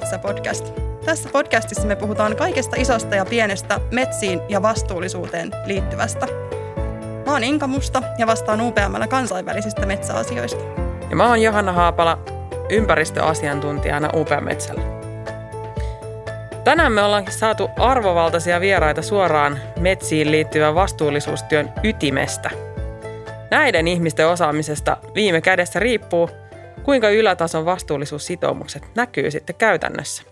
Metsäpodcast. Tässä podcastissa me puhutaan kaikesta isosta ja pienestä metsiin ja vastuullisuuteen liittyvästä. Mä oon Inka Musta ja vastaan UPMllä kansainvälisistä metsäasioista. Ja mä oon Johanna Haapala, ympäristöasiantuntijana UPM Metsällä. Tänään me ollaankin saatu arvovaltaisia vieraita suoraan metsiin liittyvän vastuullisuustyön ytimestä. Näiden ihmisten osaamisesta viime kädessä riippuu, kuinka ylätason vastuullisuussitoumukset näkyy sitten käytännössä.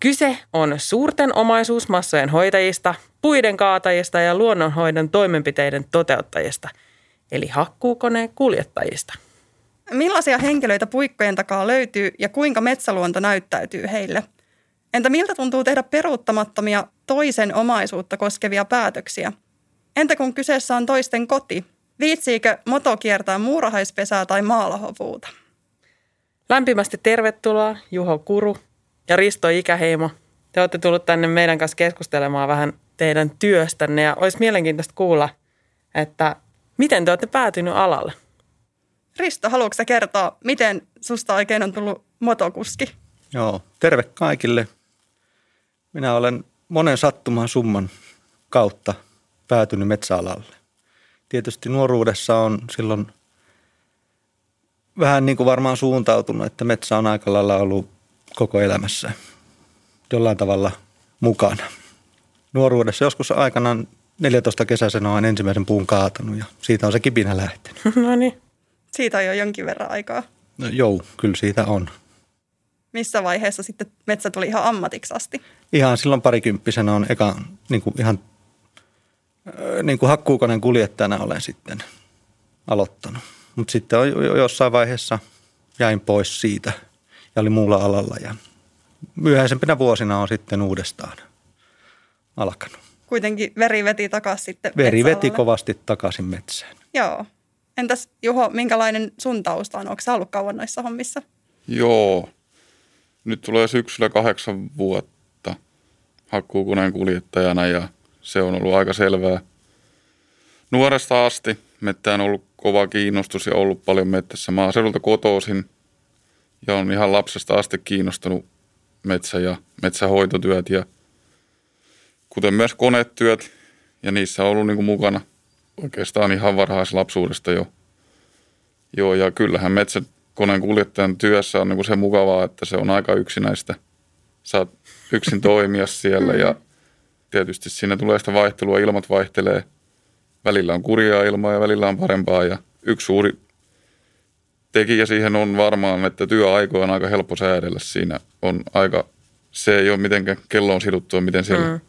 Kyse on suurten omaisuusmassojen hoitajista, puiden kaatajista ja luonnonhoidon toimenpiteiden toteuttajista, eli hakkuukoneen kuljettajista. Millaisia henkilöitä puikkojen takaa löytyy ja kuinka metsäluonto näyttäytyy heille? Entä miltä tuntuu tehdä peruuttamattomia toisen omaisuutta koskevia päätöksiä? Entä kun kyseessä on toisten koti? Viitsiikö moto kiertää muurahaispesää tai maalahopuuta? Lämpimästi tervetuloa Juho Kuru ja Risto Ikäheimo. Te olette tullut tänne meidän kanssa keskustelemaan vähän teidän työstänne ja olisi mielenkiintoista kuulla, että miten te olette päätynyt alalle. Risto, haluatko kertoa, miten susta oikein on tullut motokuski? Joo, terve kaikille. Minä olen monen sattuman summan kautta päätynyt metsäalalle. Tietysti nuoruudessa on silloin vähän niin kuin varmaan suuntautunut, että metsä on aika lailla ollut koko elämässä jollain tavalla mukana. Nuoruudessa joskus aikanaan 14 kesäisenä olen ensimmäisen puun kaatanut ja siitä on se kipinä lähtenyt. no niin. Siitä on jo jonkin verran aikaa. No, joo, kyllä siitä on. Missä vaiheessa sitten metsä tuli ihan ammatiksi asti? Ihan silloin parikymppisenä on eka niin kuin ihan niin kuin hakkuukoneen kuljettajana olen sitten aloittanut. Mutta sitten jossain vaiheessa jäin pois siitä ja oli muulla alalla ja myöhäisempinä vuosina on sitten uudestaan alkanut. Kuitenkin veri veti takaisin sitten Veri veti kovasti takaisin metsään. Joo. Entäs Juho, minkälainen sun tausta on? Onko sä ollut kauan noissa hommissa? Joo. Nyt tulee syksyllä kahdeksan vuotta hakkuukoneen kuljettajana ja se on ollut aika selvää. Nuoresta asti mettään on ollut kova kiinnostus ja ollut paljon mettässä maaseudulta kotoisin ja on ihan lapsesta asti kiinnostunut metsä- ja metsähoitotyöt ja kuten myös konetyöt ja niissä on ollut niin kuin mukana oikeastaan ihan varhaislapsuudesta jo. Joo, ja kyllähän metsäkoneen kuljettajan työssä on niin kuin se mukavaa, että se on aika yksinäistä. Saat yksin toimia siellä ja tietysti siinä tulee sitä vaihtelua, ilmat vaihtelee. Välillä on kurjaa ilmaa ja välillä on parempaa ja yksi suuri tekijä siihen on varmaan, että työaikoja on aika helppo säädellä. Siinä on aika, se ei ole mitenkään kelloon siduttua, miten siellä mm.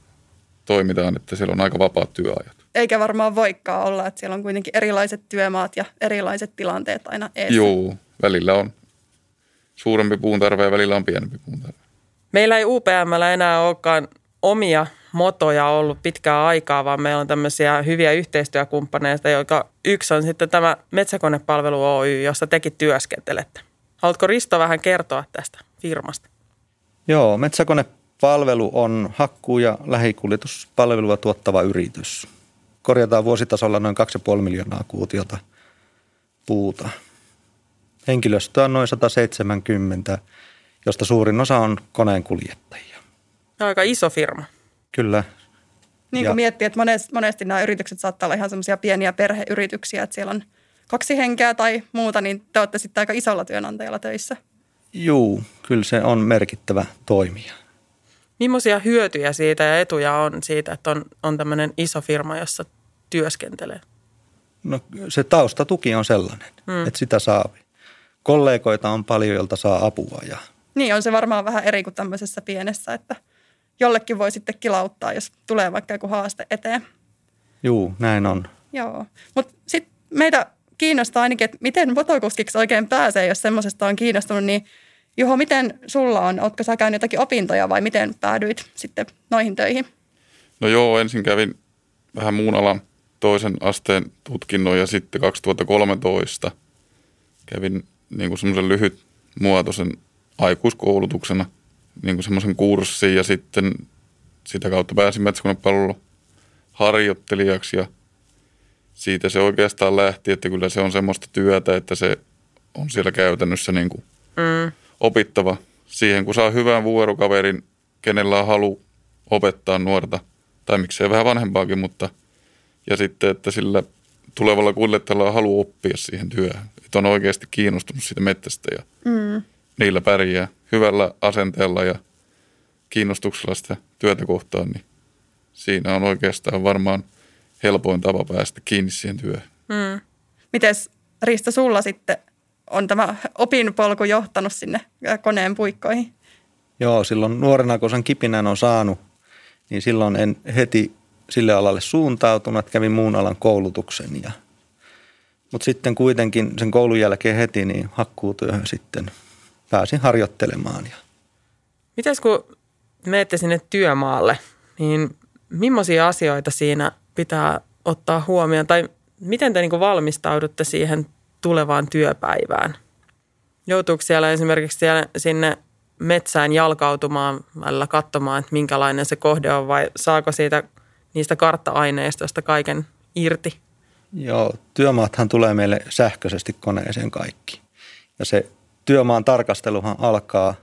toimitaan, että siellä on aika vapaat työajat. Eikä varmaan voikaan olla, että siellä on kuitenkin erilaiset työmaat ja erilaiset tilanteet aina eessä. Joo, välillä on suurempi puuntarve ja välillä on pienempi puuntarve. Meillä ei UPMllä enää olekaan omia motoja ollut pitkää aikaa, vaan meillä on tämmöisiä hyviä yhteistyökumppaneita, joka yksi on sitten tämä Metsäkonepalvelu Oy, jossa tekin työskentelette. Haluatko Risto vähän kertoa tästä firmasta? Joo, Metsäkonepalvelu on hakkuu- ja lähikuljetuspalvelua tuottava yritys. Korjataan vuositasolla noin 2,5 miljoonaa kuutiota puuta. Henkilöstöä on noin 170, josta suurin osa on koneenkuljettajia. Aika iso firma. Kyllä. Niin kuin ja. miettii, että monesti, monesti nämä yritykset saattaa olla ihan semmoisia pieniä perheyrityksiä, että siellä on kaksi henkeä tai muuta, niin te olette sitten aika isolla työnantajalla töissä. Juu, kyllä se on merkittävä toimija. Millaisia hyötyjä siitä ja etuja on siitä, että on, on tämmöinen iso firma, jossa työskentelee? No se taustatuki on sellainen, hmm. että sitä saa. Kollegoita on paljon, joilta saa apua. Ja... Niin, on se varmaan vähän eri kuin tämmöisessä pienessä, että – jollekin voi sitten kilauttaa, jos tulee vaikka joku haaste eteen. Juu, näin on. Joo, mutta sitten meitä kiinnostaa ainakin, että miten motokuskiksi oikein pääsee, jos semmoisesta on kiinnostunut, niin Juho, miten sulla on? Oletko sä käynyt jotakin opintoja vai miten päädyit sitten noihin töihin? No joo, ensin kävin vähän muun alan toisen asteen tutkinnon ja sitten 2013 kävin niin kuin semmoisen lyhyt muotoisen aikuiskoulutuksena – niin semmoisen kurssin ja sitten sitä kautta pääsin metsäkonepalvelu harjoittelijaksi ja siitä se oikeastaan lähti, että kyllä se on semmoista työtä, että se on siellä käytännössä niin kuin mm. opittava siihen kun saa hyvän vuorokaverin, kenellä on halu opettaa nuorta, tai miksei vähän vanhempaakin, mutta ja sitten, että sillä tulevalla kuljettajalla on halu oppia siihen työhön. Että on oikeasti kiinnostunut siitä mettästä ja mm. Niillä pärjää hyvällä asenteella ja kiinnostuksella sitä työtä kohtaan, niin siinä on oikeastaan varmaan helpoin tapa päästä kiinni siihen työhön. Mm. Mites Riista sulla sitten on tämä opinpolku johtanut sinne koneen puikkoihin? Joo, silloin nuorena kun sen kipinän on saanut, niin silloin en heti sille alalle suuntautunut, että kävin muun alan koulutuksen. Ja, mutta sitten kuitenkin sen koulun jälkeen heti niin hakkuutyöhön sitten pääsin harjoittelemaan. Ja. Mites kun menette sinne työmaalle, niin millaisia asioita siinä pitää ottaa huomioon? Tai miten te niin valmistaudutte siihen tulevaan työpäivään? Joutuuko siellä esimerkiksi siellä, sinne metsään jalkautumaan välillä katsomaan, että minkälainen se kohde on vai saako siitä niistä kartta-aineistoista kaiken irti? Joo, työmaathan tulee meille sähköisesti koneeseen kaikki. Ja se työmaan tarkasteluhan alkaa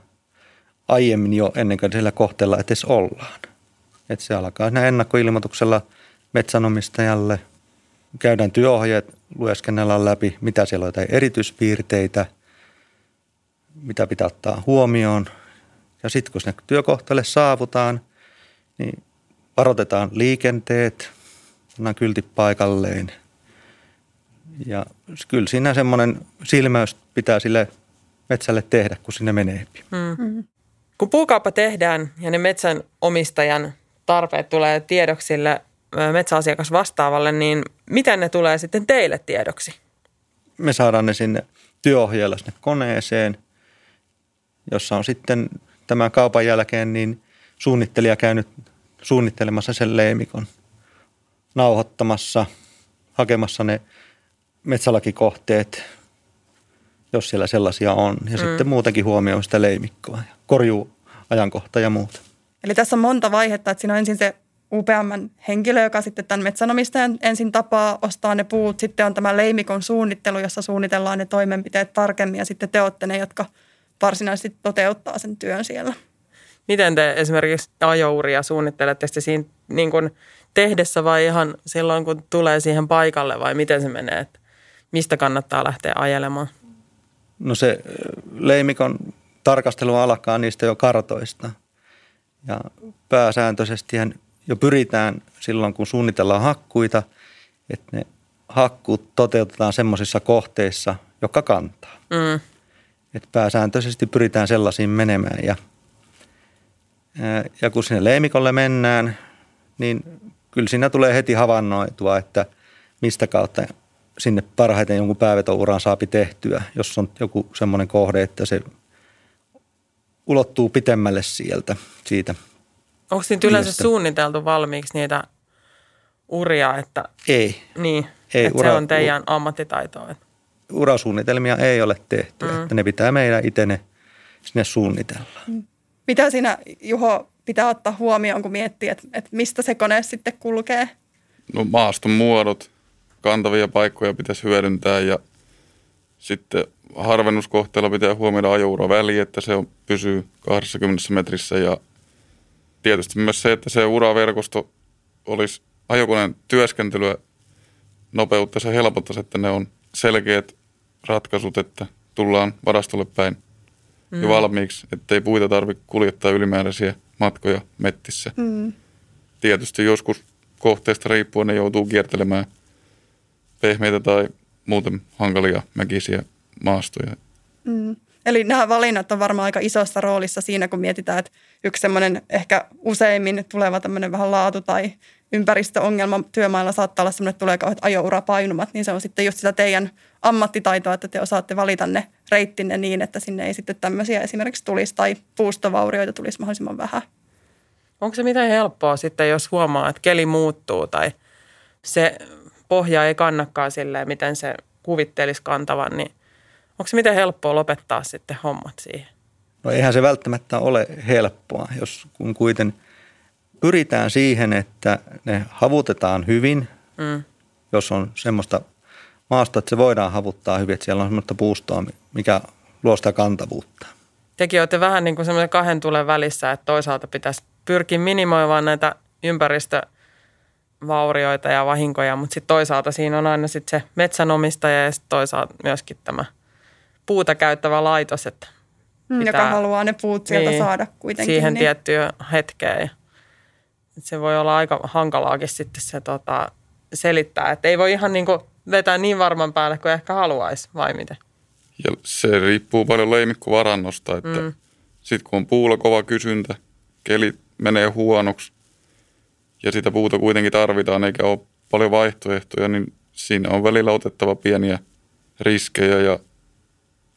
aiemmin jo ennen kuin sillä kohteella edes ollaan. Että se alkaa siinä ennakkoilmoituksella metsänomistajalle. Käydään työohjeet, lueskennellaan läpi, mitä siellä on jotain erityispiirteitä, mitä pitää ottaa huomioon. Ja sitten kun sinne työkohteelle saavutaan, niin varoitetaan liikenteet, pannaan kyltit paikalleen. Ja kyllä siinä semmoinen silmäys pitää sille metsälle tehdä, kun sinne menee. Mm. Kun puukauppa tehdään ja ne metsän omistajan tarpeet tulee tiedoksi sille metsäasiakas vastaavalle, niin miten ne tulee sitten teille tiedoksi? Me saadaan ne sinne työohjeella sinne koneeseen, jossa on sitten tämän kaupan jälkeen niin suunnittelija käynyt suunnittelemassa sen leimikon, nauhoittamassa, hakemassa ne metsälakikohteet, jos siellä sellaisia on. Ja mm. sitten muutenkin huomioi sitä leimikkoa ja korjuu ajankohta ja muuta. Eli tässä on monta vaihetta, että siinä on ensin se UPMn henkilö, joka sitten tämän metsänomistajan ensin tapaa, ostaa ne puut. Sitten on tämä leimikon suunnittelu, jossa suunnitellaan ne toimenpiteet tarkemmin ja sitten te olette ne, jotka varsinaisesti toteuttaa sen työn siellä. Miten te esimerkiksi ajouria suunnittelette sitten siinä niin kuin tehdessä vai ihan silloin, kun tulee siihen paikalle vai miten se menee, että mistä kannattaa lähteä ajelemaan? No se leimikon tarkastelu alkaa niistä jo kartoista. Ja pääsääntöisesti jo pyritään silloin, kun suunnitellaan hakkuita, että ne hakkuut toteutetaan semmoisissa kohteissa, joka kantaa. Mm. Että pääsääntöisesti pyritään sellaisiin menemään. Ja, ja kun sinne leimikolle mennään, niin kyllä siinä tulee heti havainnoitua, että mistä kautta sinne parhaiten jonkun päävetouran saapi tehtyä, jos on joku semmoinen kohde, että se ulottuu pitemmälle sieltä siitä. Onko niitä yleensä suunniteltu valmiiksi niitä uria? Että, ei. Niin, ei, että ura, se on teidän u, ammattitaitoa. Urasuunnitelmia ei ole tehty, mm. että ne pitää meidän itse ne sinne suunnitella. Mm. Mitä siinä, Juho, pitää ottaa huomioon, kun miettii, että, että mistä se kone sitten kulkee? No maaston muodot, kantavia paikkoja pitäisi hyödyntää ja sitten harvennuskohteella pitää huomioida ajouraväli, että se on, pysyy 20 metrissä ja tietysti myös se, että se uraverkosto olisi ajokoneen työskentelyä nopeuttaisi ja helpottaisi, että ne on selkeät ratkaisut, että tullaan varastolle päin mm. jo valmiiksi, ettei puita tarvitse kuljettaa ylimääräisiä matkoja mettissä. Mm. Tietysti joskus kohteesta riippuen ne joutuu kiertelemään pehmeitä tai muuten hankalia mäkisiä maastoja. Mm. Eli nämä valinnat on varmaan aika isossa roolissa siinä, kun mietitään, että yksi semmoinen ehkä useimmin tuleva tämmöinen vähän laatu- tai ympäristöongelma työmailla saattaa olla semmoinen, että tulee kauheat ajourapainumat, niin se on sitten just sitä teidän ammattitaitoa, että te osaatte valita ne reittinne niin, että sinne ei sitten tämmöisiä esimerkiksi tulisi tai puustovaurioita tulisi mahdollisimman vähän. Onko se mitään helppoa sitten, jos huomaa, että keli muuttuu tai se pohja ei kannakaan silleen, miten se kuvittelisi kantavan, niin onko se miten helppoa lopettaa sitten hommat siihen? No eihän se välttämättä ole helppoa, jos kun kuiten pyritään siihen, että ne havutetaan hyvin, mm. jos on semmoista maasta, että se voidaan havuttaa hyvin, että siellä on semmoista puustoa, mikä luo sitä kantavuutta. tekin olette vähän niin kuin semmoisen kahden tulen välissä, että toisaalta pitäisi pyrkiä minimoimaan näitä ympäristövaurioita ja vahinkoja, mutta sitten toisaalta siinä on aina sitten se metsänomistaja ja sitten toisaalta myöskin tämä puuta käyttävä laitos, että Mm, Joka pitää- haluaa ne puut sieltä Niin, saada kuitenkin. siihen niin. tiettyyn hetkeen. Ja se voi olla aika hankalaakin sitten se tota, selittää, että ei voi ihan niin kuin vetää niin varman päälle kuin ehkä haluaisi, vai miten? Ja se riippuu paljon leimikkovarannosta, että mm. sitten kun on puulla kova kysyntä, keli menee huonoksi ja sitä puuta kuitenkin tarvitaan eikä ole paljon vaihtoehtoja, niin siinä on välillä otettava pieniä riskejä ja,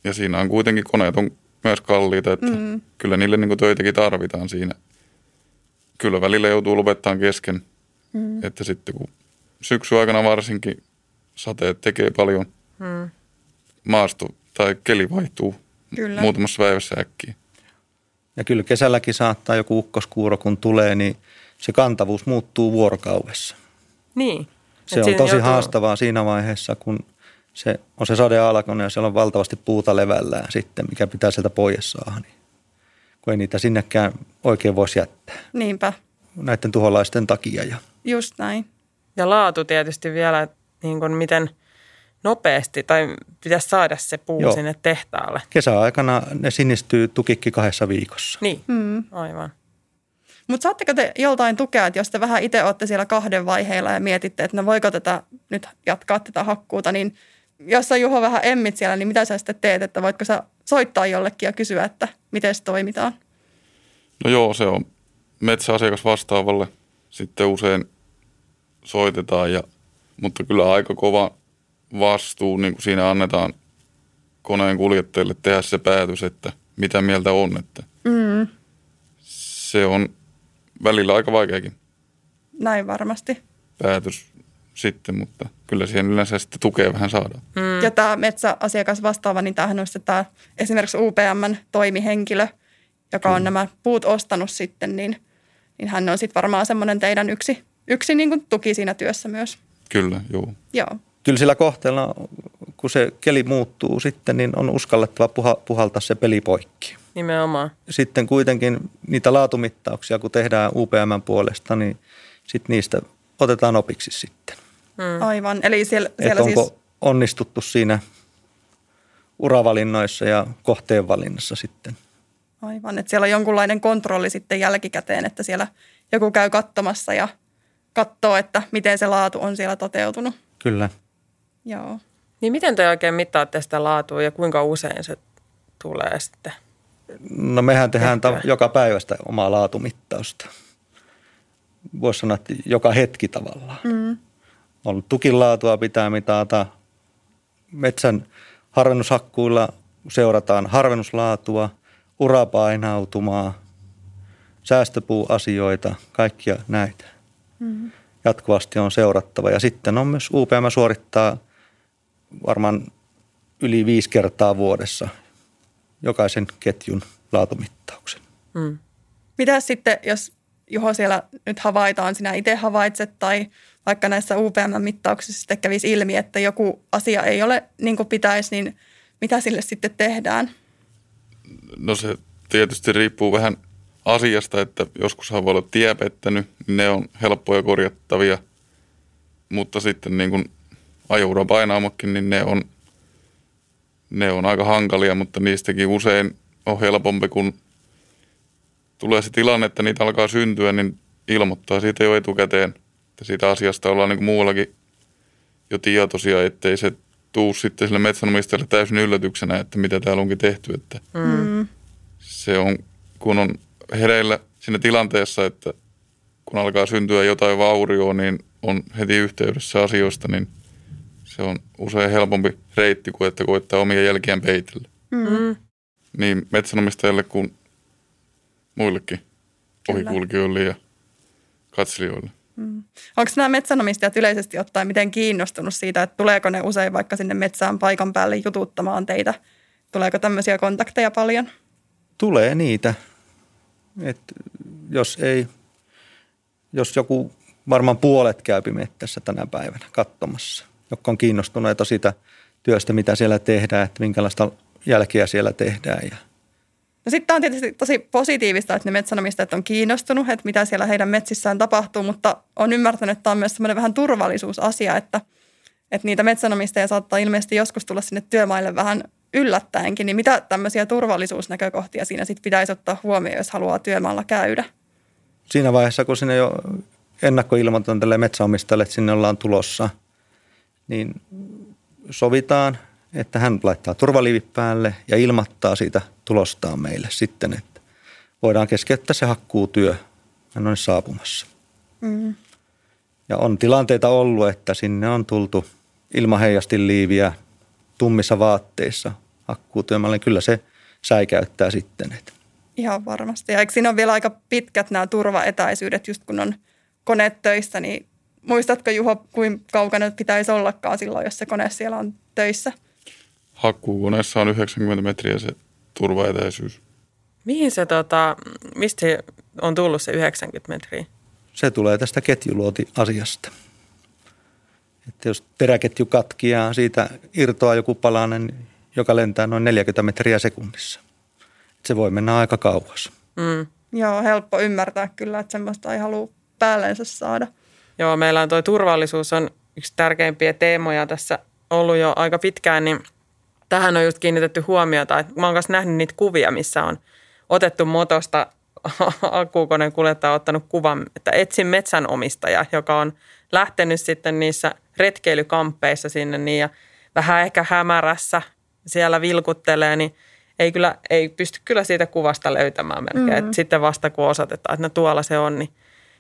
ja siinä on kuitenkin koneet on myös kalliita, että mm. kyllä niille niin kuin töitäkin tarvitaan siinä. Kyllä välillä joutuu lopettamaan kesken, mm. että sitten kun syksy aikana varsinkin sateet tekee paljon, Mm. maasto tai keli vaihtuu Kyllä. muutamassa päivässä äkkiä. Ja kyllä kesälläkin saattaa joku ukkoskuuro, kun tulee, niin se kantavuus muuttuu vuorokaudessa. Niin. Se on tosi joutuu- haastavaa siinä vaiheessa, kun se on se sade alkanut ja siellä on valtavasti puuta levällään sitten, mikä pitää sieltä pois saada. Niin kun ei niitä sinnekään oikein voisi jättää Niinpä, näiden tuholaisten takia. Ja just näin. Ja laatu tietysti vielä, niin kuin miten nopeasti tai pitäisi saada se puu Joo. sinne tehtaalle. kesäaikana ne sinistyy tukikki kahdessa viikossa. Niin, Mm. aivan. Mutta saatteko te joltain tukea, että jos te vähän itse olette siellä kahden vaiheilla ja mietitte, että no voiko tätä nyt jatkaa tätä hakkuuta, niin jos sä Juho vähän emmit siellä, niin mitä sä sitten teet, että voitko sä soittaa jollekin ja kysyä, että miten se toimitaan? No joo, se on metsäasiakas vastaavalle sitten usein soitetaan, ja, mutta kyllä aika kova vastuu, niin kuin siinä annetaan koneen kuljettajille tehdä se päätös, että mitä mieltä on, että Mm. se on välillä aika vaikeakin Näin varmasti. päätös sitten, mutta kyllä siihen yleensä sitten tukea vähän saadaan. Mm. Ja tämä metsäasiakas vastaava, niin tämähän on sitten tämä esimerkiksi UPMn toimihenkilö, joka on nämä puut ostanut sitten, niin, niin hän on sitten varmaan semmoinen teidän yksi, yksi niin kuin tuki siinä työssä myös. Kyllä, joo. Joo. Kyllä sillä kohteella, kun se keli muuttuu sitten, niin on uskallettava puha, puhaltaa se peli poikki. Nimenomaan. Sitten kuitenkin niitä laatumittauksia, kun tehdään UPMn puolesta, niin sitten niistä otetaan opiksi sitten. Mm. Aivan. Eli siellä, siellä onko siis, onnistuttu siinä uravalinnoissa ja kohteen valinnassa sitten. aivan, että siellä on jonkunlainen kontrolli sitten jälkikäteen, että siellä joku käy katsomassa ja katsoo, että miten se laatu on siellä toteutunut. Kyllä. Joo. Niin miten te oikein mittaatte sitä laatua ja kuinka usein se tulee sitten? No mehän tehdään ta- joka päivästä omaa laatumittausta. Voisi sanoa, että joka hetki tavallaan. Mm. On tukilaatua pitää mitata. Metsän harvennushakkuilla seurataan harvennuslaatua, urapainautumaa, säästöpuuasioita, kaikkia näitä. Mm. Jatkuvasti on seurattava. Ja sitten on myös UPM suorittaa varmaan yli viisi kertaa vuodessa jokaisen ketjun laatumittauksen. Mm. Mitä sitten, jos Juho siellä nyt havaitaan, sinä itse havaitset tai vaikka näissä UPM-mittauksissa sitten kävisi ilmi, että joku asia ei ole niin kuin pitäisi, niin mitä sille sitten tehdään? No se tietysti riippuu vähän asiasta, että joskus voi olla tie pettänyt, niin ne on helppoja korjattavia. Mutta sitten niin kuin ajoura painaamokin, niin ne on, ne on aika hankalia, mutta niistäkin usein on helpompi, kun tulee se tilanne, että niitä alkaa syntyä, niin ilmoittaa siitä jo etukäteen. Että siitä asiasta ollaan niin muuallakin jo tietoisia, ettei se tuu sitten sille metsänomistajalle täysin yllätyksenä, että mitä täällä onkin tehty. Että Mm. se on, kun on hereillä siinä tilanteessa, että kun alkaa syntyä jotain vaurioa, niin on heti yhteydessä asioista, niin se on usein helpompi reitti kuin että koittaa omia jälkiään peitellä. Mm. Niin metsänomistajalle kuin muillekin ohikulkijoille ja katselijoille. Onko nämä metsänomistajat yleisesti ottaen miten kiinnostunut siitä, että tuleeko ne usein vaikka sinne metsään paikan päälle jututtamaan teitä? Tuleeko tämmöisiä kontakteja paljon? Tulee niitä. Et jos ei, jos joku varmaan puolet käypi mettässä tänä päivänä katsomassa, jotka on kiinnostuneita siitä työstä, mitä siellä tehdään, että minkälaista jälkeä siellä tehdään. Ja No sitten on tietysti tosi positiivista, että ne metsänomistajat on kiinnostunut, että mitä siellä heidän metsissään tapahtuu, mutta on ymmärtänyt, että tämä on myös semmoinen vähän turvallisuusasia, että, että niitä metsänomistajia saattaa ilmeisesti joskus tulla sinne työmaille vähän yllättäenkin, niin mitä tämmöisiä turvallisuusnäkökohtia siinä sitten pitäisi ottaa huomioon, jos haluaa työmaalla käydä? Siinä vaiheessa, kun sinne jo ennakkoilmoitetaan tälle metsäomistajalle, että sinne ollaan tulossa, niin sovitaan, että hän laittaa turvaliivit päälle ja ilmoittaa siitä tulostaan meille sitten, että voidaan keskeyttää se hakkuutyö. Hän on saapumassa. Mm. Ja on tilanteita ollut, että sinne on tultu ilman heijastiliiviä tummissa vaatteissa hakkuutyömälle. Niin kyllä se säikäyttää sitten. Että. Ihan varmasti. Ja eikö siinä ole vielä aika pitkät nämä turvaetäisyydet, just kun on koneet töissä, niin muistatko Juho, kuinka kaukana pitäisi ollakaan silloin, jos se kone siellä on töissä? Hakkuukoneessa on 90 metriä se turvaetäisyys. Mihin se, tota, mistä se on tullut se 90 metriä? Se tulee tästä ketjuluoti-asiasta. Että jos teräketju katkii ja siitä irtoaa joku palanen, joka lentää noin 40 metriä sekunnissa. Se voi mennä aika kauas. Mm. Joo, helppo ymmärtää kyllä, että semmoista ei halua päällensä saada. Joo, meillä on tuo turvallisuus on yksi tärkeimpiä teemoja tässä ollut jo aika pitkään, niin tähän on just kiinnitetty huomiota. Että mä oon myös nähnyt niitä kuvia, missä on otettu motosta akkuukoneen kuljettaja ottanut kuvan, että etsin metsänomistaja, joka on lähtenyt sitten niissä retkeilykamppeissa sinne niin ja vähän ehkä hämärässä siellä vilkuttelee, niin ei, kyllä, ei pysty kyllä siitä kuvasta löytämään melkein. Mm-hmm. sitten vasta kun osoitetaan, että no tuolla se on, niin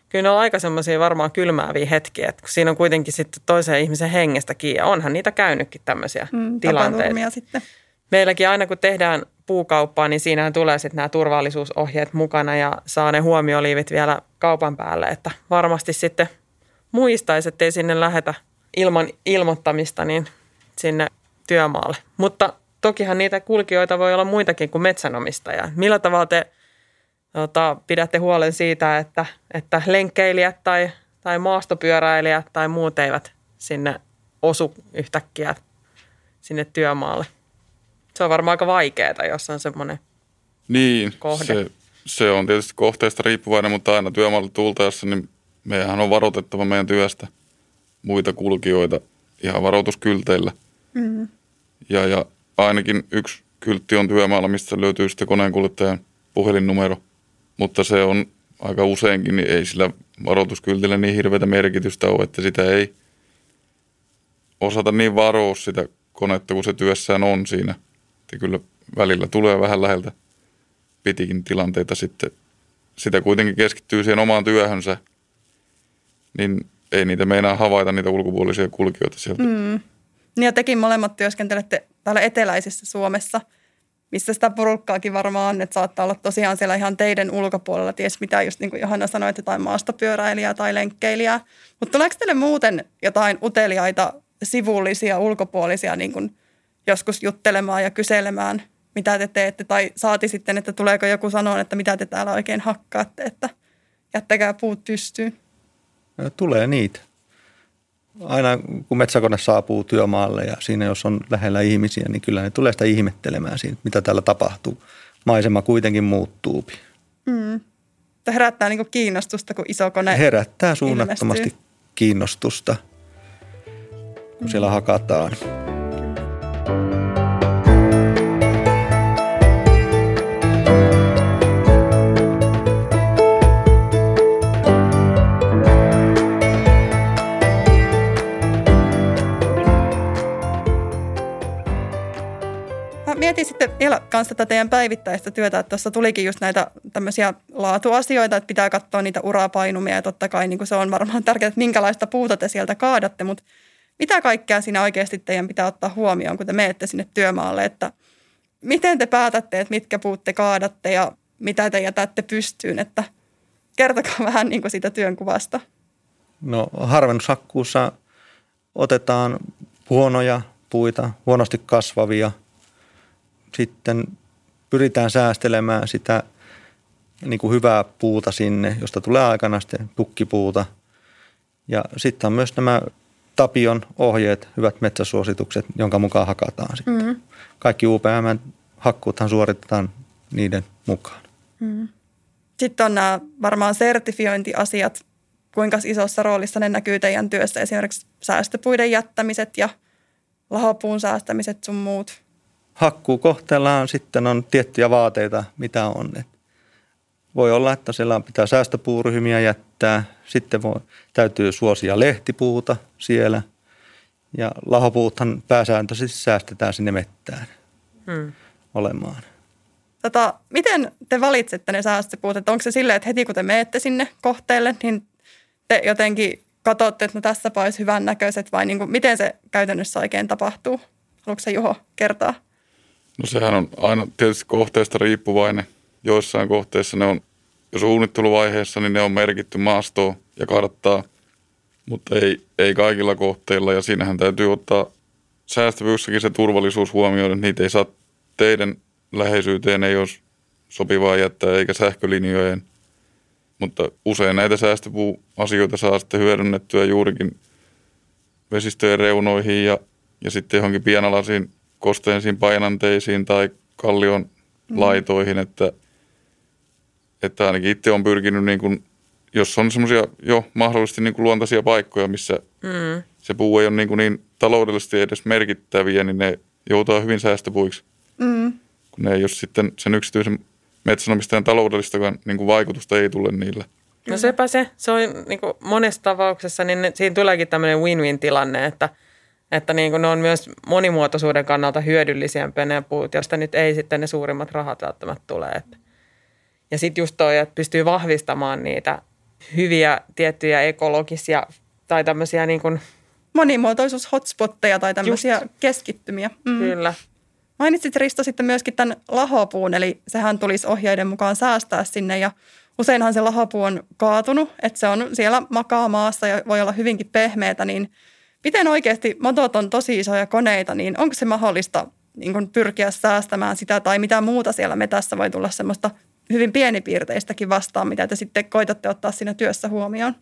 kyllä ne on aika semmoisia varmaan kylmääviä hetkiä, että kun siinä on kuitenkin sitten toisen ihmisen hengestä kiinni. Onhan niitä käynytkin tämmöisiä mm, tilanteita. sitten. Meilläkin aina kun tehdään puukauppaa, niin siinähän tulee sitten nämä turvallisuusohjeet mukana ja saa ne huomioliivit vielä kaupan päälle, että varmasti sitten muistaisi, ettei sinne lähetä ilman ilmoittamista niin sinne työmaalle. Mutta tokihan niitä kulkijoita voi olla muitakin kuin metsänomistaja. Millä tavalla te tota, pidätte huolen siitä, että, että lenkkeilijät tai, tai maastopyöräilijät tai muut eivät sinne osu yhtäkkiä sinne työmaalle? Se on varmaan aika vaikeaa, jos on semmoinen niin, kohde. Se, se on tietysti kohteesta riippuvainen, mutta aina työmaalle tultaessa, niin meidän on varoitettava meidän työstä muita kulkijoita ihan varoituskylteillä. Mm-hmm. Ja, ja ainakin yksi kyltti on työmaalla, mistä löytyy sitten koneenkuljettajan puhelinnumero. Mutta se on aika useinkin, niin ei sillä varoituskyltillä niin hirveätä merkitystä ole, että sitä ei osata niin varoa sitä konetta, kun se työssään on siinä. Että kyllä välillä tulee vähän läheltä pitikin tilanteita sitten. Sitä kuitenkin keskittyy siihen omaan työhönsä, niin ei niitä meinaa havaita niitä ulkopuolisia kulkijoita sieltä. Mm. Ja tekin molemmat työskentelette täällä eteläisessä Suomessa, missä sitä porukkaakin varmaan on, että saattaa olla tosiaan siellä ihan teidän ulkopuolella, ties mitä, just niin kuin Johanna sanoi, että jotain maastopyöräilijää tai lenkkeilijää. Mutta tuleeko teille muuten jotain uteliaita, sivullisia, ulkopuolisia niin kuin joskus juttelemaan ja kyselemään, mitä te teette, tai saati sitten, että tuleeko joku sanoa, että mitä te täällä oikein hakkaatte, että jättäkää puut pystyyn. Tulee niitä aina kun metsäkone saapuu työmaalle ja siinä jos on lähellä ihmisiä, niin kyllä ne tulee sitä ihmettelemään siitä, mitä täällä tapahtuu. Maisema kuitenkin muuttuu. Mm. Herättää niin kiinnostusta, kun iso kone Herättää suunnattomasti ilmestyy. kiinnostusta, kun siellä hakataan. Mietin sitten vielä kanssa tätä teidän päivittäistä työtä, että tuossa tulikin just näitä tämmöisiä laatuasioita, että pitää katsoa niitä urapainumia ja totta kai niin se on varmaan tärkeää, että minkälaista puuta te sieltä kaadatte, mutta mitä kaikkea siinä oikeasti teidän pitää ottaa huomioon, kun te menette sinne työmaalle, että miten te päätätte, että mitkä puut te kaadatte ja mitä te jätätte pystyyn, että kertokaa vähän niin kuin siitä työnkuvasta. No harvennushakkuussa otetaan huonoja puita, huonosti kasvavia – sitten pyritään säästelemään sitä niin kuin hyvää puuta sinne, josta tulee aikana sitten tukkipuuta. Ja sitten on myös nämä Tapion ohjeet, hyvät metsäsuositukset, jonka mukaan hakataan sitten. Mm-hmm. Kaikki UPM hakkuuthan suoritetaan niiden mukaan. Sitten on nämä varmaan sertifiointiasiat, kuinka isossa roolissa ne näkyy teidän työssä, esimerkiksi säästöpuiden jättämiset ja lahopuun säästämiset sun muut. Hakkuukohteellaan sitten on tiettyjä vaateita, mitä on. Et voi olla, että siellä pitää säästöpuuryhmiä jättää. Sitten voi, täytyy suosia lehtipuuta siellä. Ja lahopuuthan pääsääntöisesti säästetään sinne mettään Hmm. olemaan. Tota, miten te valitsette ne säästöpuut? Että onko se silleen, että heti kun te menette sinne kohteelle, niin te jotenkin katsotte, että no tässä olisi hyvän näköiset vai niin kuin, miten se käytännössä oikein tapahtuu? Haluatko se Juho kertoa? No sehän on aina tietysti kohteesta riippuvainen. Joissain kohteissa ne on jo suunnitteluvaiheessa, niin ne on merkitty maastoon ja karttaa, mutta ei, ei kaikilla kohteilla. Ja siinähän täytyy ottaa säästävyyssäkin se turvallisuus huomioon, että niitä ei saa teidän läheisyyteen, ei ole sopivaa jättää eikä sähkölinjojen. Mutta usein näitä säästöpuuasioita saa sitten hyödynnettyä juurikin vesistöjen reunoihin ja, ja sitten johonkin pienalaisiin kosteisiin painanteisiin tai kallion laitoihin, että, että ainakin itse on pyrkinyt, niin kuin, jos on semmoisia jo mahdollisesti niin kuin luontaisia paikkoja, missä Mm. se puu ei ole niin, kuin niin taloudellisesti edes merkittäviä, niin ne joutaa hyvin säästöpuiksi, Mm. kun ne ei ole sitten sen yksityisen metsänomistajan taloudellistakaan niin kuin vaikutusta ei tule niillä. No sepä se. Se on niin kuin monessa tapauksessa, niin siinä tuleekin tämmöinen win-win-tilanne, että, että niin kuin ne on myös monimuotoisuuden kannalta hyödyllisempiä ne puut, josta nyt ei sitten ne suurimmat rahat välttämättä tule. Että. Ja sitten just toi, että pystyy vahvistamaan niitä hyviä tiettyjä ekologisia tai tämmöisiä niin kuin, Monimuotoisuus hotspotteja tai tämmöisiä keskittymiä. Mm. kyllä, Mainitsit Risto sitten myöskin tämän lahopuun, eli sehän tulisi ohjeiden mukaan säästää sinne ja useinhan se lahopuu on kaatunut, että se on siellä makaa maassa ja voi olla hyvinkin pehmeätä, niin miten oikeasti motot on tosi isoja koneita, niin onko se mahdollista niin kuin pyrkiä säästämään sitä tai mitä muuta siellä metässä voi tulla semmoista hyvin pienipiirteistäkin vastaan, mitä te sitten koitatte ottaa siinä työssä huomioon?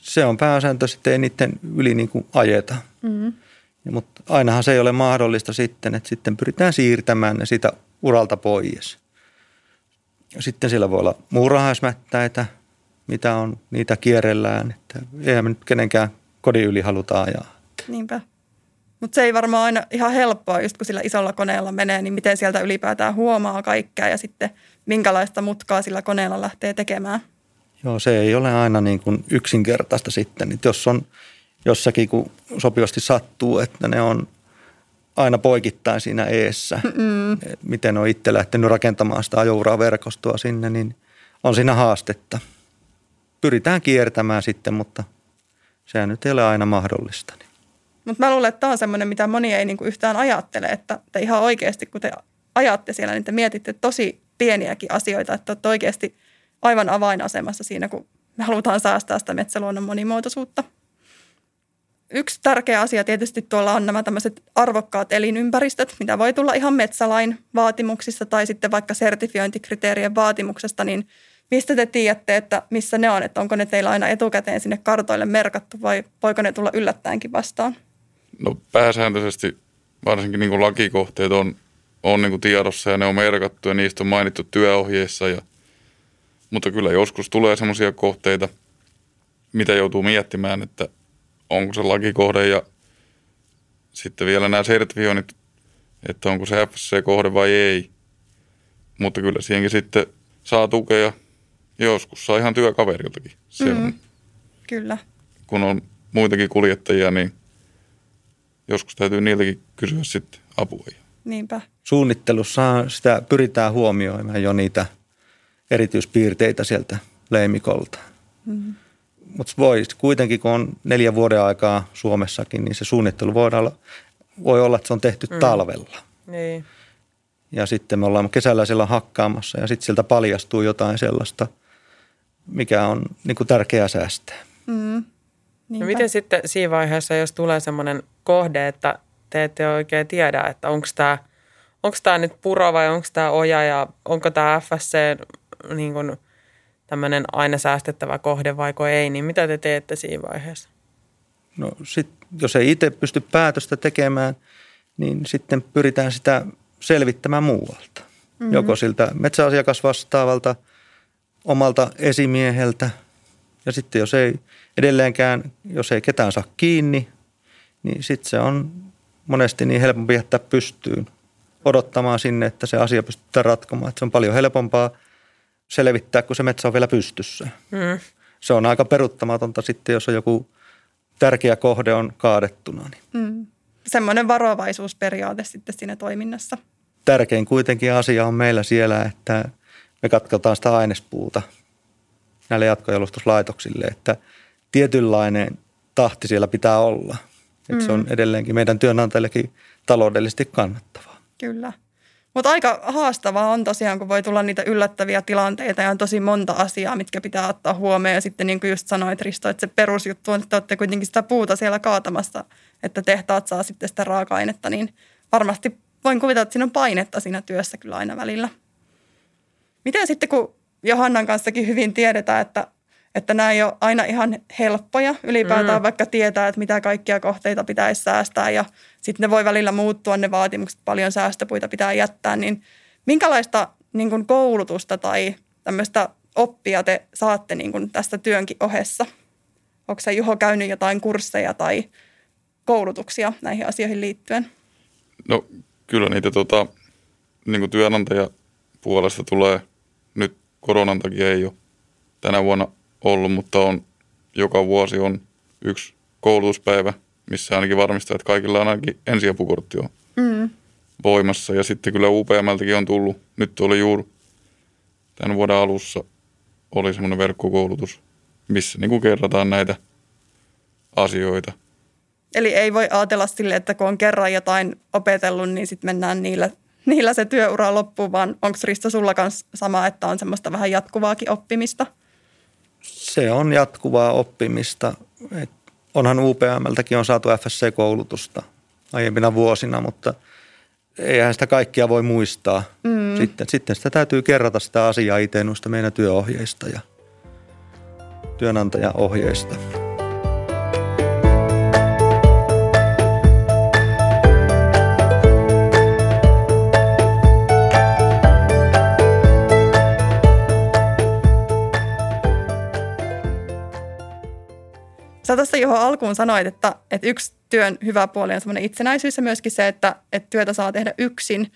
Se on pääsääntöisesti, ei niiden yli niin kuin ajeta. Mm. Ja, mutta ainahan se ei ole mahdollista sitten, että sitten pyritään siirtämään ne siitä uralta pois. Sitten siellä voi olla muurahaismättäitä, mitä on, niitä kierrellään. Että eihän me nyt kenenkään kodin yli haluta ajaa. Niinpä. Mutta se ei varmaan aina ihan helppoa, just kun sillä isolla koneella menee, niin miten sieltä ylipäätään huomaa kaikkea ja sitten minkälaista mutkaa sillä koneella lähtee tekemään. Joo, se ei ole aina niin kuin yksinkertaista sitten. Että jos on jossakin, kun sopivasti sattuu, että ne on aina poikittain siinä eessä, mm. miten on itse lähtenyt rakentamaan sitä ajouraverkostoa sinne, niin on siinä haastetta. Pyritään kiertämään sitten, mutta sehän nyt ei ole aina mahdollista. Niin. Mutta mä luulen, että tämä on semmoinen, mitä moni ei niinku yhtään ajattele, että te ihan oikeasti, kun te ajatte siellä, niin te mietitte tosi pieniäkin asioita, että olette oikeasti aivan avainasemassa siinä, kun me halutaan säästää sitä metsäluonnon monimuotoisuutta. Yksi tärkeä asia tietysti tuolla on nämä tämmöiset arvokkaat elinympäristöt, mitä voi tulla ihan metsälain vaatimuksista tai sitten vaikka sertifiointikriteerien vaatimuksesta, niin mistä te tiedätte, että missä ne on, että onko ne teillä aina etukäteen sinne kartoille merkattu vai voiko ne tulla yllättäenkin vastaan? No pääsääntöisesti varsinkin niin kuin lakikohteet on, on niin kuin tiedossa ja ne on merkattu ja niistä on mainittu työohjeissa. Ja, mutta kyllä joskus tulee semmoisia kohteita, mitä joutuu miettimään, että onko se lakikohde ja sitten vielä nämä sertifioinnit, että onko se FSC-kohde vai ei. Mutta kyllä siihenkin sitten saa tukea. Joskus saa ihan työkaveriltakin. Se on, Mm. Kyllä. kun on muitakin kuljettajia, niin joskus täytyy niiltäkin kysyä sitten apua. Niinpä. Suunnittelussa sitä pyritään huomioimaan jo niitä erityispiirteitä sieltä leimikolta. Mm. Mutta voi kuitenkin, kun on neljä vuoden aikaa Suomessakin, niin se suunnittelu voi olla, voi olla että se on tehty mm. talvella. niin. Ja sitten me ollaan kesällä siellä hakkaamassa ja sitten sieltä paljastuu jotain sellaista, mikä on niin kuin tärkeää säästää. Mm. No miten sitten siinä vaiheessa, jos tulee semmoinen kohde, että te ette oikein tiedä, että onko tämä onko tämä nyt puro vai onko tämä oja ja onko tämä FSC niin kuin tämmöinen aina säästettävä kohde vaiko ei, niin mitä te teette siinä vaiheessa? No sit, jos ei itse pysty päätöstä tekemään, niin sitten pyritään sitä selvittämään muualta. Mm-hmm. Joko siltä metsäasiakasvastaavalta, omalta esimieheltä ja sitten jos ei edelleenkään, jos ei ketään saa kiinni, niin sitten se on monesti niin helpompi jättää pystyyn odottamaan sinne, että se asia pystytään ratkomaan. Että se on paljon helpompaa selvittää, kun se metsä on vielä pystyssä. Mm. Se on aika peruttamatonta sitten, jos on joku tärkeä kohde on kaadettuna. Niin. Mm. Semmoinen varovaisuusperiaate sitten siinä toiminnassa. Tärkein kuitenkin asia on meillä siellä, että me katsotaan sitä ainespuuta näille jatkojalostuslaitoksille, että tietynlainen tahti siellä pitää olla. Että mm. se on mm. edelleenkin meidän työnantajillekin taloudellisesti kannattavaa. Kyllä. Mutta aika haastavaa on tosiaan, kun voi tulla niitä yllättäviä tilanteita ja on tosi monta asiaa, mitkä pitää ottaa huomioon. Ja sitten niin kuin just sanoit Risto, että se perusjuttu on, että olette kuitenkin sitä puuta siellä kaatamassa, että tehtaat saa sitten sitä raaka-ainetta, niin varmasti voin kuvitella, että siinä on painetta siinä työssä kyllä aina välillä. Miten sitten, kun Johannan kanssakin hyvin tiedetään, että, että nämä ei ole aina ihan helppoja ylipäätään, mm. vaikka tietää, että mitä kaikkia kohteita pitäisi säästää ja sitten ne voi välillä muuttua ne vaatimukset, paljon säästöpuita pitää jättää, niin minkälaista niin kuin koulutusta tai tämmöistä oppia te saatte niin kuin tästä työnkin ohessa? Onko se Juho käynyt jotain kursseja tai koulutuksia näihin asioihin liittyen? No kyllä niitä tota, niin kuin työnantaja puolesta tulee koronan takia ei ole tänä vuonna ollut, mutta on, joka vuosi on yksi koulutuspäivä, missä ainakin varmistaa, että kaikilla on ainakin ensiapukortti on mm. voimassa. Ja sitten kyllä UPMltäkin on tullut, nyt oli juuri tämän vuoden alussa oli semmoinen verkkokoulutus, missä niin kuin kerrataan näitä asioita. Eli ei voi ajatella sille, että kun on kerran jotain opetellut, niin sitten mennään niillä, niillä se työura loppuun, vaan onko Risto sulla kanssa sama, että on semmoista vähän jatkuvaakin oppimista? Se on jatkuvaa oppimista. Et onhan UPMltäkin on saatu FSC-koulutusta aiempina vuosina, mutta eihän sitä kaikkia voi muistaa. Mm. Sitten, sitten sitä täytyy kerrata sitä asiaa itse noista meidän työohjeista ja työnantajaohjeista. Sä tuossa johon alkuun sanoit, että, että yksi työn hyvä puoli on semmoinen itsenäisyys ja myöskin se, että, että työtä saa tehdä yksin.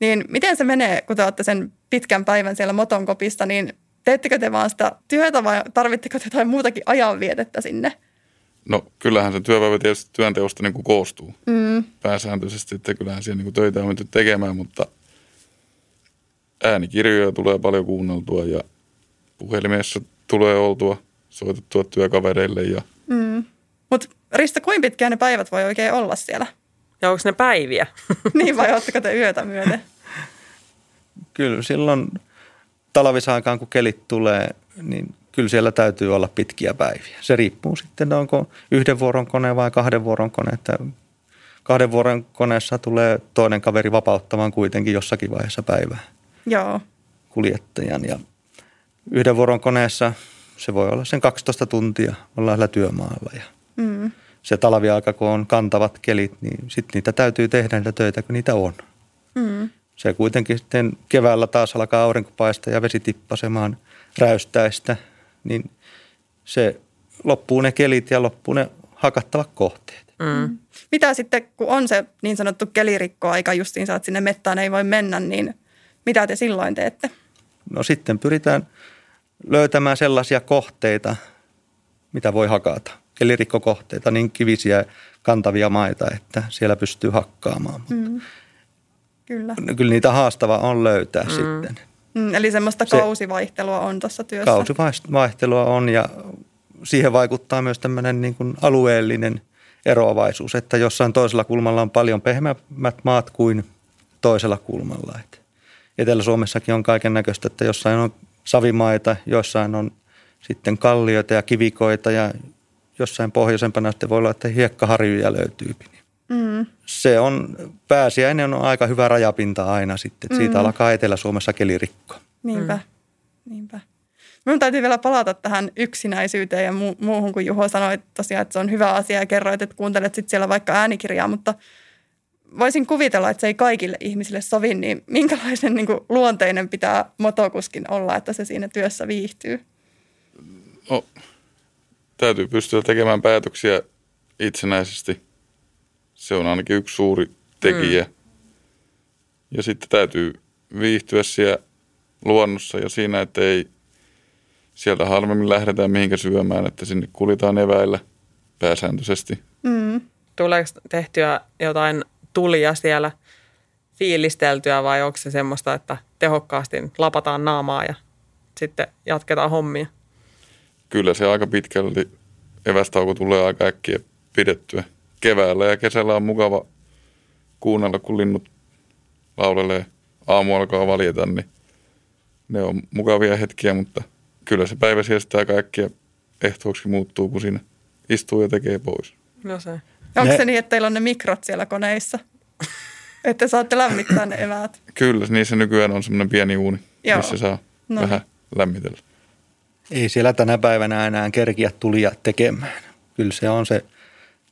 Niin miten se menee, kun te olette sen pitkän päivän siellä motonkopista, niin teettekö te vaan sitä työtä vai tarvitteko te jotain muutakin ajanvietettä sinne? No kyllähän se työpäivä tietysti työnteosta niin kuin koostuu mm. pääsääntöisesti, että kyllähän siellä niin kuin töitä on menty tekemään, mutta äänikirjoja tulee paljon kuunneltua ja puhelimessa tulee oltua soitettua työkavereille ja – Mm. Mutta Rista, kuinka pitkään ne päivät voi oikein olla siellä? Ja onko ne päiviä? niin vai oletteko te yötä myöten? Kyllä silloin talvisaikaan, kun kelit tulee, niin kyllä siellä täytyy olla pitkiä päiviä. Se riippuu sitten, onko yhden vuoron kone vai kahden vuoron kone. Että kahden vuoron koneessa tulee toinen kaveri vapauttamaan kuitenkin jossakin vaiheessa päivää. Joo. Kuljettajan ja yhden vuoron koneessa se voi olla sen 12 tuntia, ollaan siellä työmaalla ja mm. se talviaika, kun on kantavat kelit, niin sitten niitä täytyy tehdä niitä töitä, kun niitä on. Mm. Se kuitenkin sitten keväällä taas alkaa aurinkopaista ja vesi tippasemaan räystäistä, niin se loppuu ne kelit ja loppuu ne hakattavat kohteet. Mm. Mitä sitten, kun on se niin sanottu kelirikkoaika justiinsa, että sinne mettään ei voi mennä, niin mitä te silloin teette? No sitten pyritään – löytämään sellaisia kohteita, mitä voi hakata. Kelirikkokohteita, niin kivisiä kantavia maita, että siellä pystyy hakkaamaan. Mm. Kyllä. Kyllä niitä haastava on löytää mm. sitten. Mm, eli semmoista Se, kausivaihtelua on tuossa työssä. Kausivaihtelua on ja siihen vaikuttaa myös tämmöinen niin kuin alueellinen eroavaisuus, että jossain toisella kulmalla on paljon pehmeämmät maat kuin toisella kulmalla. Etelä-Suomessakin on kaiken näköistä, että jossain on savimaita, joissain on sitten kallioita ja kivikoita ja jossain pohjoisempana sitten voi olla, että hiekkaharjuja löytyy. Mm. Se on, pääsiäinen on aika hyvä rajapinta aina sitten, että siitä mm. alkaa Etelä-Suomessa kelirikko. Niinpä, mm. niinpä. Minun täytyy vielä palata tähän yksinäisyyteen ja muuhun, kun Juho sanoi tosiaan, että se on hyvä asia ja kerroit, että kuuntelet sitten siellä vaikka äänikirjaa, mutta voisin kuvitella, että se ei kaikille ihmisille sovi, niin minkälaisen niin kuin, luonteinen pitää motokuskin olla, että se siinä työssä viihtyy? No, täytyy pystyä tekemään päätöksiä itsenäisesti. Se on ainakin yksi suuri tekijä. Mm. Ja sitten täytyy viihtyä siellä luonnossa ja siinä, että ei sieltä harvemmin lähdetään mihinkä syömään, että sinne kuljetaan eväillä pääsääntöisesti. Mm. Tuleeko tehtyä jotain tulia siellä fiilisteltyä vai onko se semmoista, että tehokkaasti lapataan naamaa ja sitten jatketaan hommia? Kyllä se aika pitkälti evästauko tulee aika äkkiä pidettyä. Keväällä ja kesällä on mukava kuunnella, kun linnut laulelee aamu alkaa valjeta, niin ne on mukavia hetkiä, mutta kyllä se päivä sieltä aika äkkiä ehtooksi muuttuu, kun siinä istuu ja tekee pois. No se. Onko Ne- se niin, että teillä on ne mikrot siellä koneissa? että saatte lämmittää ne eväät? Kyllä, niissä nykyään on semmoinen pieni uuni, Joo. missä saa No vähän lämmitellä. Ei siellä tänä päivänä enää kerkiä tulia tekemään. Kyllä se on se,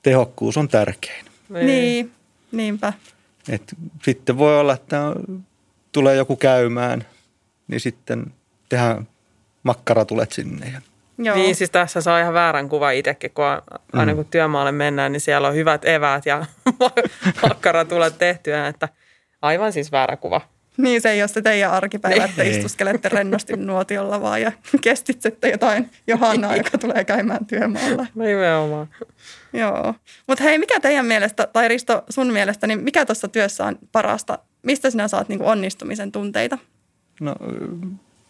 tehokkuus on tärkein. Niin, niinpä. Et sitten voi olla, että tulee joku käymään, niin sitten tehdään makkaratulet sinne. Ja Joo. Niin, siis tässä saa ihan väärän kuva itsekin, kun aina kun työmaalle mennään, niin siellä on hyvät eväät ja makkara tulee tehtyä, että aivan siis väärä kuva. Niin se ei ole se teidän arkipäivä, että Ei. istuskelette rennosti nuotiolla vaan ja kestitsette jotain Johannaa, joka tulee käymään työmaalla. Nimenomaan. Joo. Mutta hei, mikä teidän mielestä, tai Risto sun mielestä, niin mikä tuossa työssä on parasta? Mistä sinä saat niinku onnistumisen tunteita? no,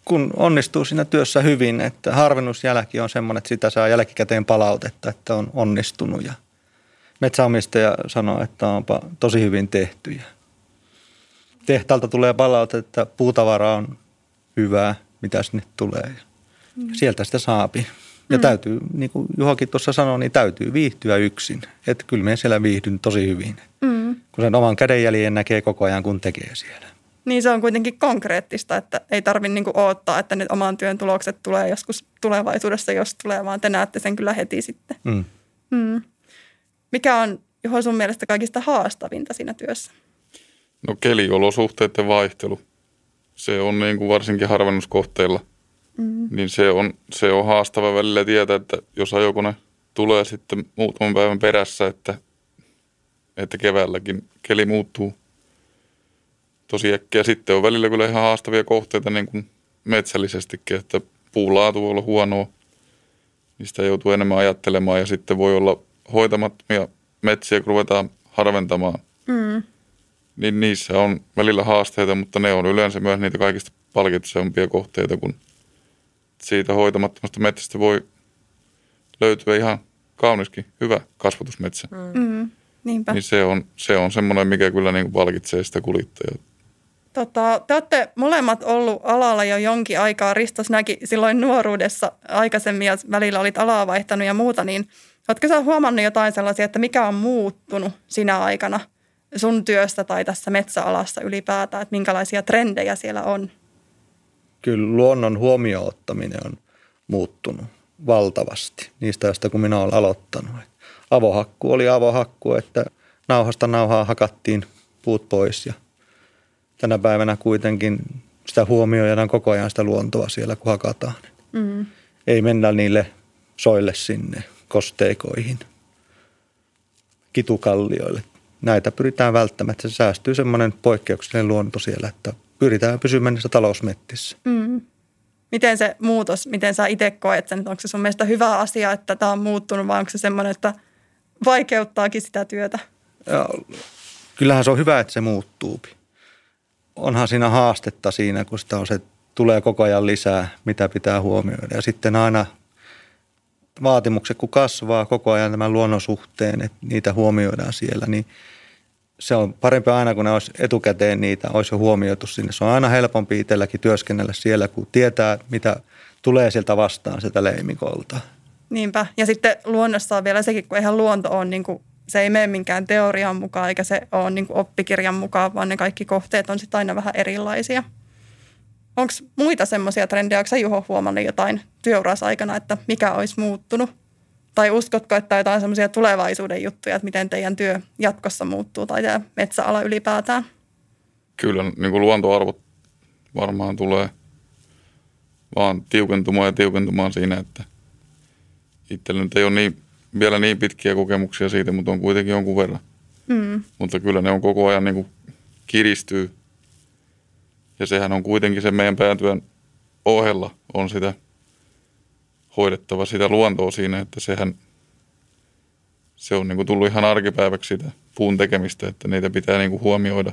kun onnistuu siinä työssä hyvin, että harvennusjälki on semmoinen, että sitä saa jälkikäteen palautetta, että on onnistunut. Ja metsäomistaja sanoo, että onpa tosi hyvin tehty. Ja tehtaalta tulee palautetta, että puutavara on hyvää, mitä sinne tulee. Ja Sieltä sitä saapi. Ja täytyy, niin kuin Juhokin tuossa sanoi, niin täytyy viihtyä yksin. Että kyllä me siellä viihdyn tosi hyvin. Mm. Kun sen oman kädenjäljen näkee koko ajan, kun tekee siellä. Niin se on kuitenkin konkreettista, että ei tarvitse niinku odottaa, että ne oman työn tulokset tulee joskus tulevaisuudessa, jos tulee, vaan te näette sen kyllä heti sitten. Mm. Mm. Mikä on, Juho, sun mielestä kaikista haastavinta siinä työssä? No keliolosuhteiden vaihtelu. Se on niin kuin varsinkin harvennuskohteilla. Mm. Niin se on, se on haastava välillä tietää, että jos ajokone tulee sitten muutaman päivän perässä, että, että keväälläkin keli muuttuu tosi äkkiä. Sitten on välillä kyllä ihan haastavia kohteita niin kuin metsällisestikin, että puulaatu voi olla huonoa. Niistä joutuu enemmän ajattelemaan ja sitten voi olla hoitamattomia metsiä, kun ruvetaan harventamaan Mm. niin niissä on välillä haasteita, mutta ne on yleensä myös niitä kaikista palkitsevampia kohteita, kun siitä hoitamattomasta metsästä voi löytyä ihan kauniskin hyvä kasvatusmetsä. Mm. Mm. Niinpä. Niin se on, se on semmoinen, mikä kyllä niin kuin palkitsee sitä kuljettajaa. Tota, te olette molemmat ollut alalla jo jonkin aikaa. Risto, sinäkin silloin nuoruudessa aikaisemmin ja välillä olit alaa vaihtanut ja muuta, niin oletko sä huomannut jotain sellaisia, että mikä on muuttunut sinä aikana sun työstä tai tässä metsäalassa ylipäätään, että minkälaisia trendejä siellä on? Kyllä luonnon huomioon ottaminen on muuttunut valtavasti niistä, joista kun minä olen aloittanut. Avohakku oli avohakku, että nauhasta nauhaa hakattiin puut pois ja tänä päivänä kuitenkin sitä huomioidaan koko ajan sitä luontoa siellä, kun hakataan. Mm. Ei mennä niille soille sinne, kosteikoihin, kitukallioille. Näitä pyritään välttämään, että se säästyy semmoinen poikkeuksellinen luonto siellä, että pyritään pysymään niissä talousmettissä. Mm. Miten se muutos, miten sä itse koet sen? Onko se sun mielestä hyvä asia, että tämä on muuttunut vai onko se semmoinen, että vaikeuttaakin sitä työtä? Ja kyllähän se on hyvä, että se muuttuu. Onhan siinä haastetta siinä, kun sitä on se, tulee koko ajan lisää, mitä pitää huomioida. Ja sitten aina vaatimukset, kun kasvaa koko ajan tämän luonnon suhteen, että niitä huomioidaan siellä, niin se on parempi aina, kun ne olisi etukäteen niitä, olisi jo huomioitu sinne. Se on aina helpompi itselläkin työskennellä siellä, kun tietää, mitä tulee sieltä vastaan sieltä leimikolta. Niinpä. Ja sitten luonnossa on vielä sekin, kun eihän luonto ole, niin kuin, se ei mene minkään teorian mukaan eikä se ole niin oppikirjan mukaan, vaan ne kaikki kohteet on sitten aina vähän erilaisia. Onko muita semmoisia trendejä, onko Juho huomannut jotain työurassa aikana, että mikä olisi muuttunut? Tai uskotko, että jotain semmoisia tulevaisuuden juttuja, että miten teidän työ jatkossa muuttuu tai tämä metsäala ylipäätään? Kyllä niin kuin luontoarvot varmaan tulee vaan tiukentumaan ja tiukentumaan siinä, että itsellä nyt ei ole niin, vielä niin pitkiä kokemuksia siitä, mutta on kuitenkin jonkun verran. Mm. Mutta kyllä ne on koko ajan niin kuin kiristyy. Ja sehän on kuitenkin se meidän päätyön ohella on sitä hoidettava sitä luontoa siinä, että sehän se on niin kuin tullut ihan arkipäiväksi sitä puun tekemistä, että niitä pitää niin kuin huomioida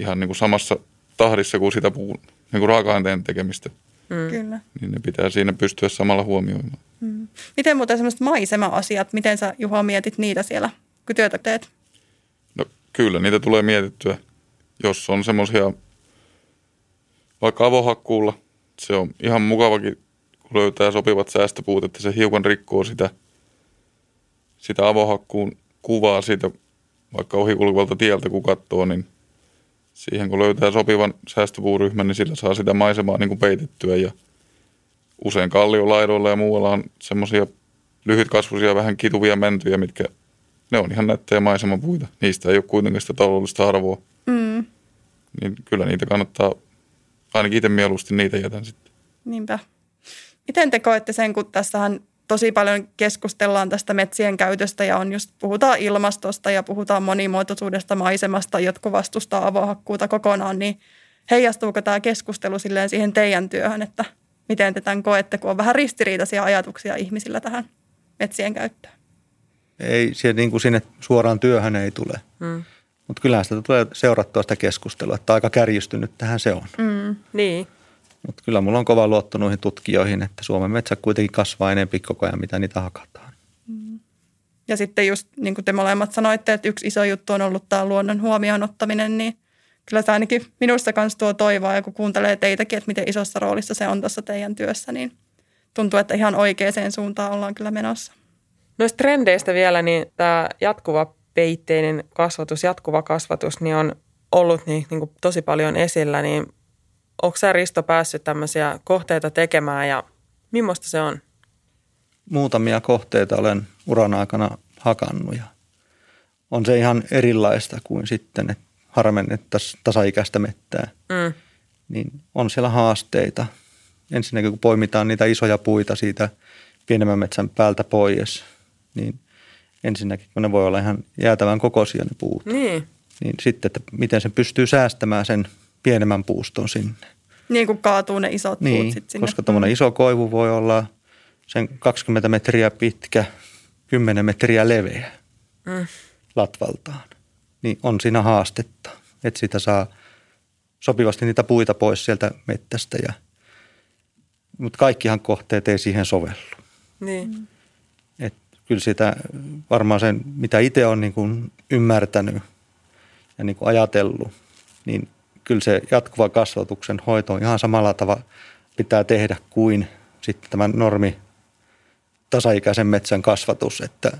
ihan niin kuin samassa tahdissa kuin sitä puun niin kuin raaka-ainteen tekemistä. Mm. Kyllä. Niin ne pitää siinä pystyä samalla huomioimaan. Mm. Miten muuten semmoiset maisema-asiat, miten sä Juha mietit niitä siellä, kun työtä teet? No kyllä, niitä tulee mietittyä. Jos on semmoisia, vaikka avohakkuulla, se on ihan mukavakin, kun löytää sopivat säästöpuut, että se hiukan rikkoo sitä, sitä avohakkuun kuvaa siitä, vaikka ohikulkuvalta tieltä kun katsoo, niin siihen kun löytää sopivan säästöpuuryhmän, niin sillä saa sitä maisemaa niin kuin peitettyä ja usein kalliolaidoilla ja muualla on semmoisia lyhytkasvuisia vähän kituvia mäntyjä, mitkä ne on ihan nättejä maisemapuita. Niistä ei ole kuitenkaan sitä taloudellista arvoa. Mm. Niin kyllä niitä kannattaa, ainakin itse mieluusti niitä jätän sitten. Niinpä. Miten te koette sen, kun tässähän tosi paljon keskustellaan tästä metsien käytöstä ja on just, puhutaan ilmastosta ja puhutaan monimuotoisuudesta maisemasta, jotka vastustaa avohakkuuta kokonaan, niin heijastuuko tämä keskustelu silleen siihen teidän työhön, että miten te tämän koette, kun on vähän ristiriitaisia ajatuksia ihmisillä tähän metsien käyttöön? Ei, se, niin kuin sinne suoraan työhön ei tule. Mm. Mutta kyllähän sitä tulee seurattua sitä keskustelua, että aika kärjistynyt tähän se on. Mm, niin. Mutta kyllä mulla on kova luotto noihin tutkijoihin, että Suomen metsä kuitenkin kasvaa enemmän koko ajan, mitä niitä hakataan. Ja sitten just niin kuin te molemmat sanoitte, että yksi iso juttu on ollut tämä luonnon huomioon ottaminen, niin kyllä se ainakin minusta kanssa tuo toivoa, ja kun kuuntelee teitäkin, että miten isossa roolissa se on tuossa teidän työssä, niin tuntuu, että ihan oikeaan suuntaan ollaan kyllä menossa. Noista trendeistä vielä, niin tämä jatkuva peitteinen kasvatus, jatkuva kasvatus, niin on ollut niin, niin kuin tosi paljon esillä, niin onko sä Risto päässyt tämmöisiä kohteita tekemään ja millaista se on? Muutamia kohteita olen uran aikana hakannut ja on se ihan erilaista kuin sitten, että harmennettaisiin tasaikäistä mettää. Mm. Niin on siellä haasteita. Ensinnäkin kun poimitaan niitä isoja puita siitä pienemmän metsän päältä pois, niin ensinnäkin kun ne voi olla ihan jäätävän kokoisia ne puut. Niin. Niin sitten, että miten se pystyy säästämään sen pienemmän puuston sinne. Niin kuin kaatuu ne isot niin, puut sitten sinne. koska tuommoinen iso koivu voi olla sen 20 metriä pitkä, 10 metriä leveä mm. latvaltaan. Niin on siinä haastetta, että sitä saa sopivasti niitä puita pois sieltä mettästä. Ja, mutta kaikkihan kohteet ei siihen sovellu. Niin. Et kyllä sitä varmaan sen, mitä itse on niin kuin ymmärtänyt ja niin kuin ajatellut, niin kyllä se jatkuva kasvatuksen hoito ihan samalla tavalla pitää tehdä kuin sitten tämän normi tasaikäisen metsän kasvatus, että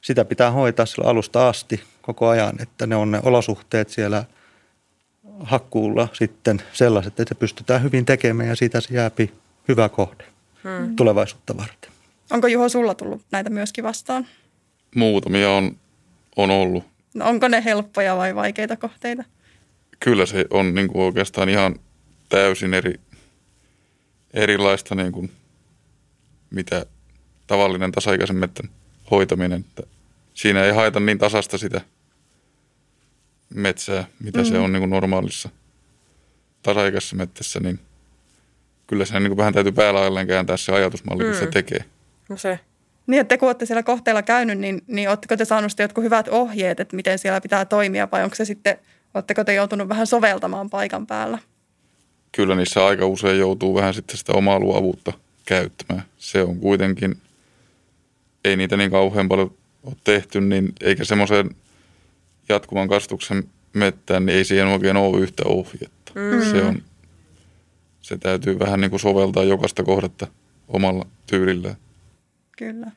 sitä pitää hoitaa sillä alusta asti koko ajan, että ne on ne olosuhteet siellä hakkuulla sitten sellaiset, että se pystytään hyvin tekemään ja siitä se jääpi hyvä kohde hmm. tulevaisuutta varten. Onko Juho sulla tullut näitä myöskin vastaan? Muutamia on, on ollut. No onko ne helppoja vai vaikeita kohteita? Kyllä se on niin kuin oikeastaan ihan täysin eri, erilaista niin kuin mitä tavallinen tasaikäisen metsän hoitaminen. Että siinä ei haeta niin tasasta sitä metsää, mitä mm. se on niin kuin normaalissa tasaikäisessä metsässä, niin kyllä se niin kuin vähän täytyy päällä kääntää se ajatusmalli, mm. kun se mm. tekee. No se. Niin, että te kun olette siellä kohteella käynyt, niin, niin oletteko te saaneet jotkut hyvät ohjeet, että miten siellä pitää toimia vai onko se sitten – Oletteko te joutunut vähän soveltamaan paikan päällä? Kyllä niissä aika usein joutuu vähän sitten sitä omaa luovuutta käyttämään. Se on kuitenkin, ei niitä niin kauhean paljon ole tehty, niin eikä semmoisen jatkuvan kastuksen mettään, niin ei siihen oikein ole yhtä ohjetta. Mm. Se, on, se täytyy vähän niin kuin soveltaa jokaista kohdetta omalla tyylillään. Kyllä.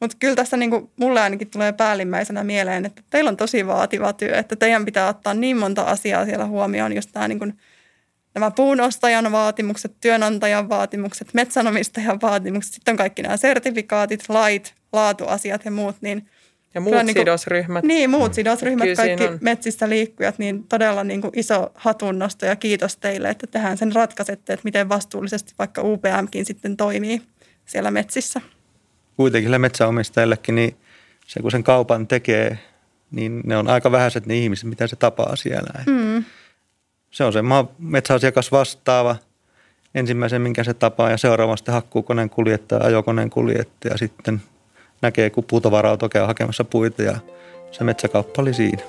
Mutta kyllä tässä niinku mulle ainakin tulee päällimmäisenä mieleen, että teillä on tosi vaativa työ, että teidän pitää ottaa niin monta asiaa siellä huomioon, just nämä niinku nämä puunostajan vaatimukset, työnantajan vaatimukset, metsänomistajan vaatimukset, sitten on kaikki nämä sertifikaatit, lait, laatuasiat ja muut, niin Ja muut niin kuin- sidosryhmät. niin, muut sidosryhmät, Kyllä kaikki on. metsissä liikkujat, niin todella niin kuin iso hatunnosto ja kiitos teille, että tehdään sen ratkaisette, että miten vastuullisesti vaikka UPMkin sitten toimii siellä metsissä. Kuitenkin sille metsäomistajillekin, niin se kun sen kaupan tekee, niin ne on aika vähäiset ne ihmiset, mitä se tapaa siellä. Mm. Se on se maa, metsäasiakas vastaava ensimmäisen, minkä se tapaa, ja seuraava sitten hakkuukoneen kuljettaja, ajokoneen kuljettaja, sitten näkee, kun puutavara-auto käy hakemassa puita, ja se metsäkauppa oli siinä.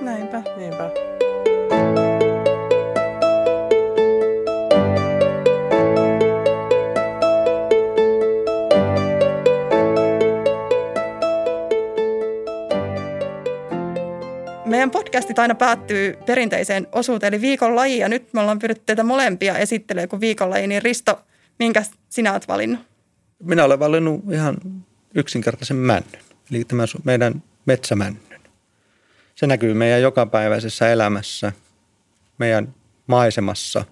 Näinpä. Niinpä. Meidän podcastit aina päättyy perinteiseen osuuteen, eli viikon laji, ja nyt me ollaan pyydetty teitä molempia esittelemään kuin viikon laji, niin Risto, minkä sinä olet valinnut? Minä olen valinnut ihan yksinkertaisen männyn, eli tämän meidän metsämännyn. Se näkyy meidän jokapäiväisessä elämässä, meidän maisemassa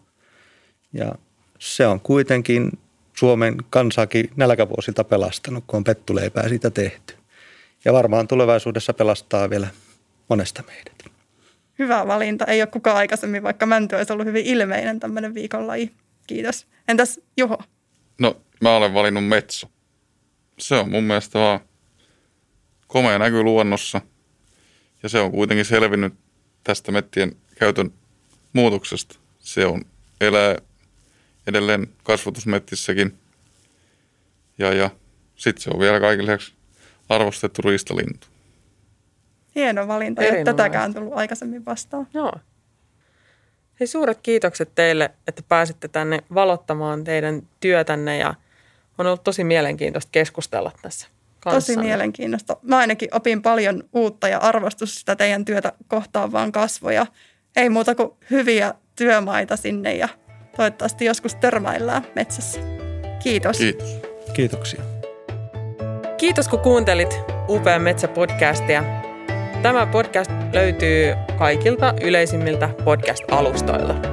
ja se on kuitenkin Suomen kansaakin nälkävuosilta pelastanut, kun on pettuleipää siitä tehty. Ja varmaan tulevaisuudessa pelastaa vielä monesta meidät. Hyvä valinta. Ei ole kukaan aikaisemmin, vaikka mänty olisi ollut hyvin ilmeinen tämmöinen viikon laji. Kiitos. Entäs Juho? No, mä olen valinnut Metso. Se on mun mielestä vaan komea näky luonnossa. Ja se on kuitenkin selvinnyt tästä mettien käytön muutoksesta. Se on elää edelleen kasvatusmettissäkin. Ja, ja sitten se on vielä lisäksi arvostettu riistalintu. Hieno valinta. Ei tätäkään tullut aikaisemmin vastaan. Joo. Hei, suuret kiitokset teille, että pääsitte tänne valottamaan teidän työtänne ja on ollut tosi mielenkiintoista keskustella tässä Tosi kanssanne. mielenkiintoista. Mä ainakin opin paljon uutta ja arvostus sitä teidän työtä kohtaan vaan kasvoja. Ei muuta kuin hyviä työmaita sinne ja toivottavasti joskus törmäillään metsässä. Kiitos. Kiitos. Kiitoksia. Kiitos kun kuuntelit Upean Metsä-podcastia. Tämä podcast löytyy kaikilta yleisimmiltä podcast-alustoilta.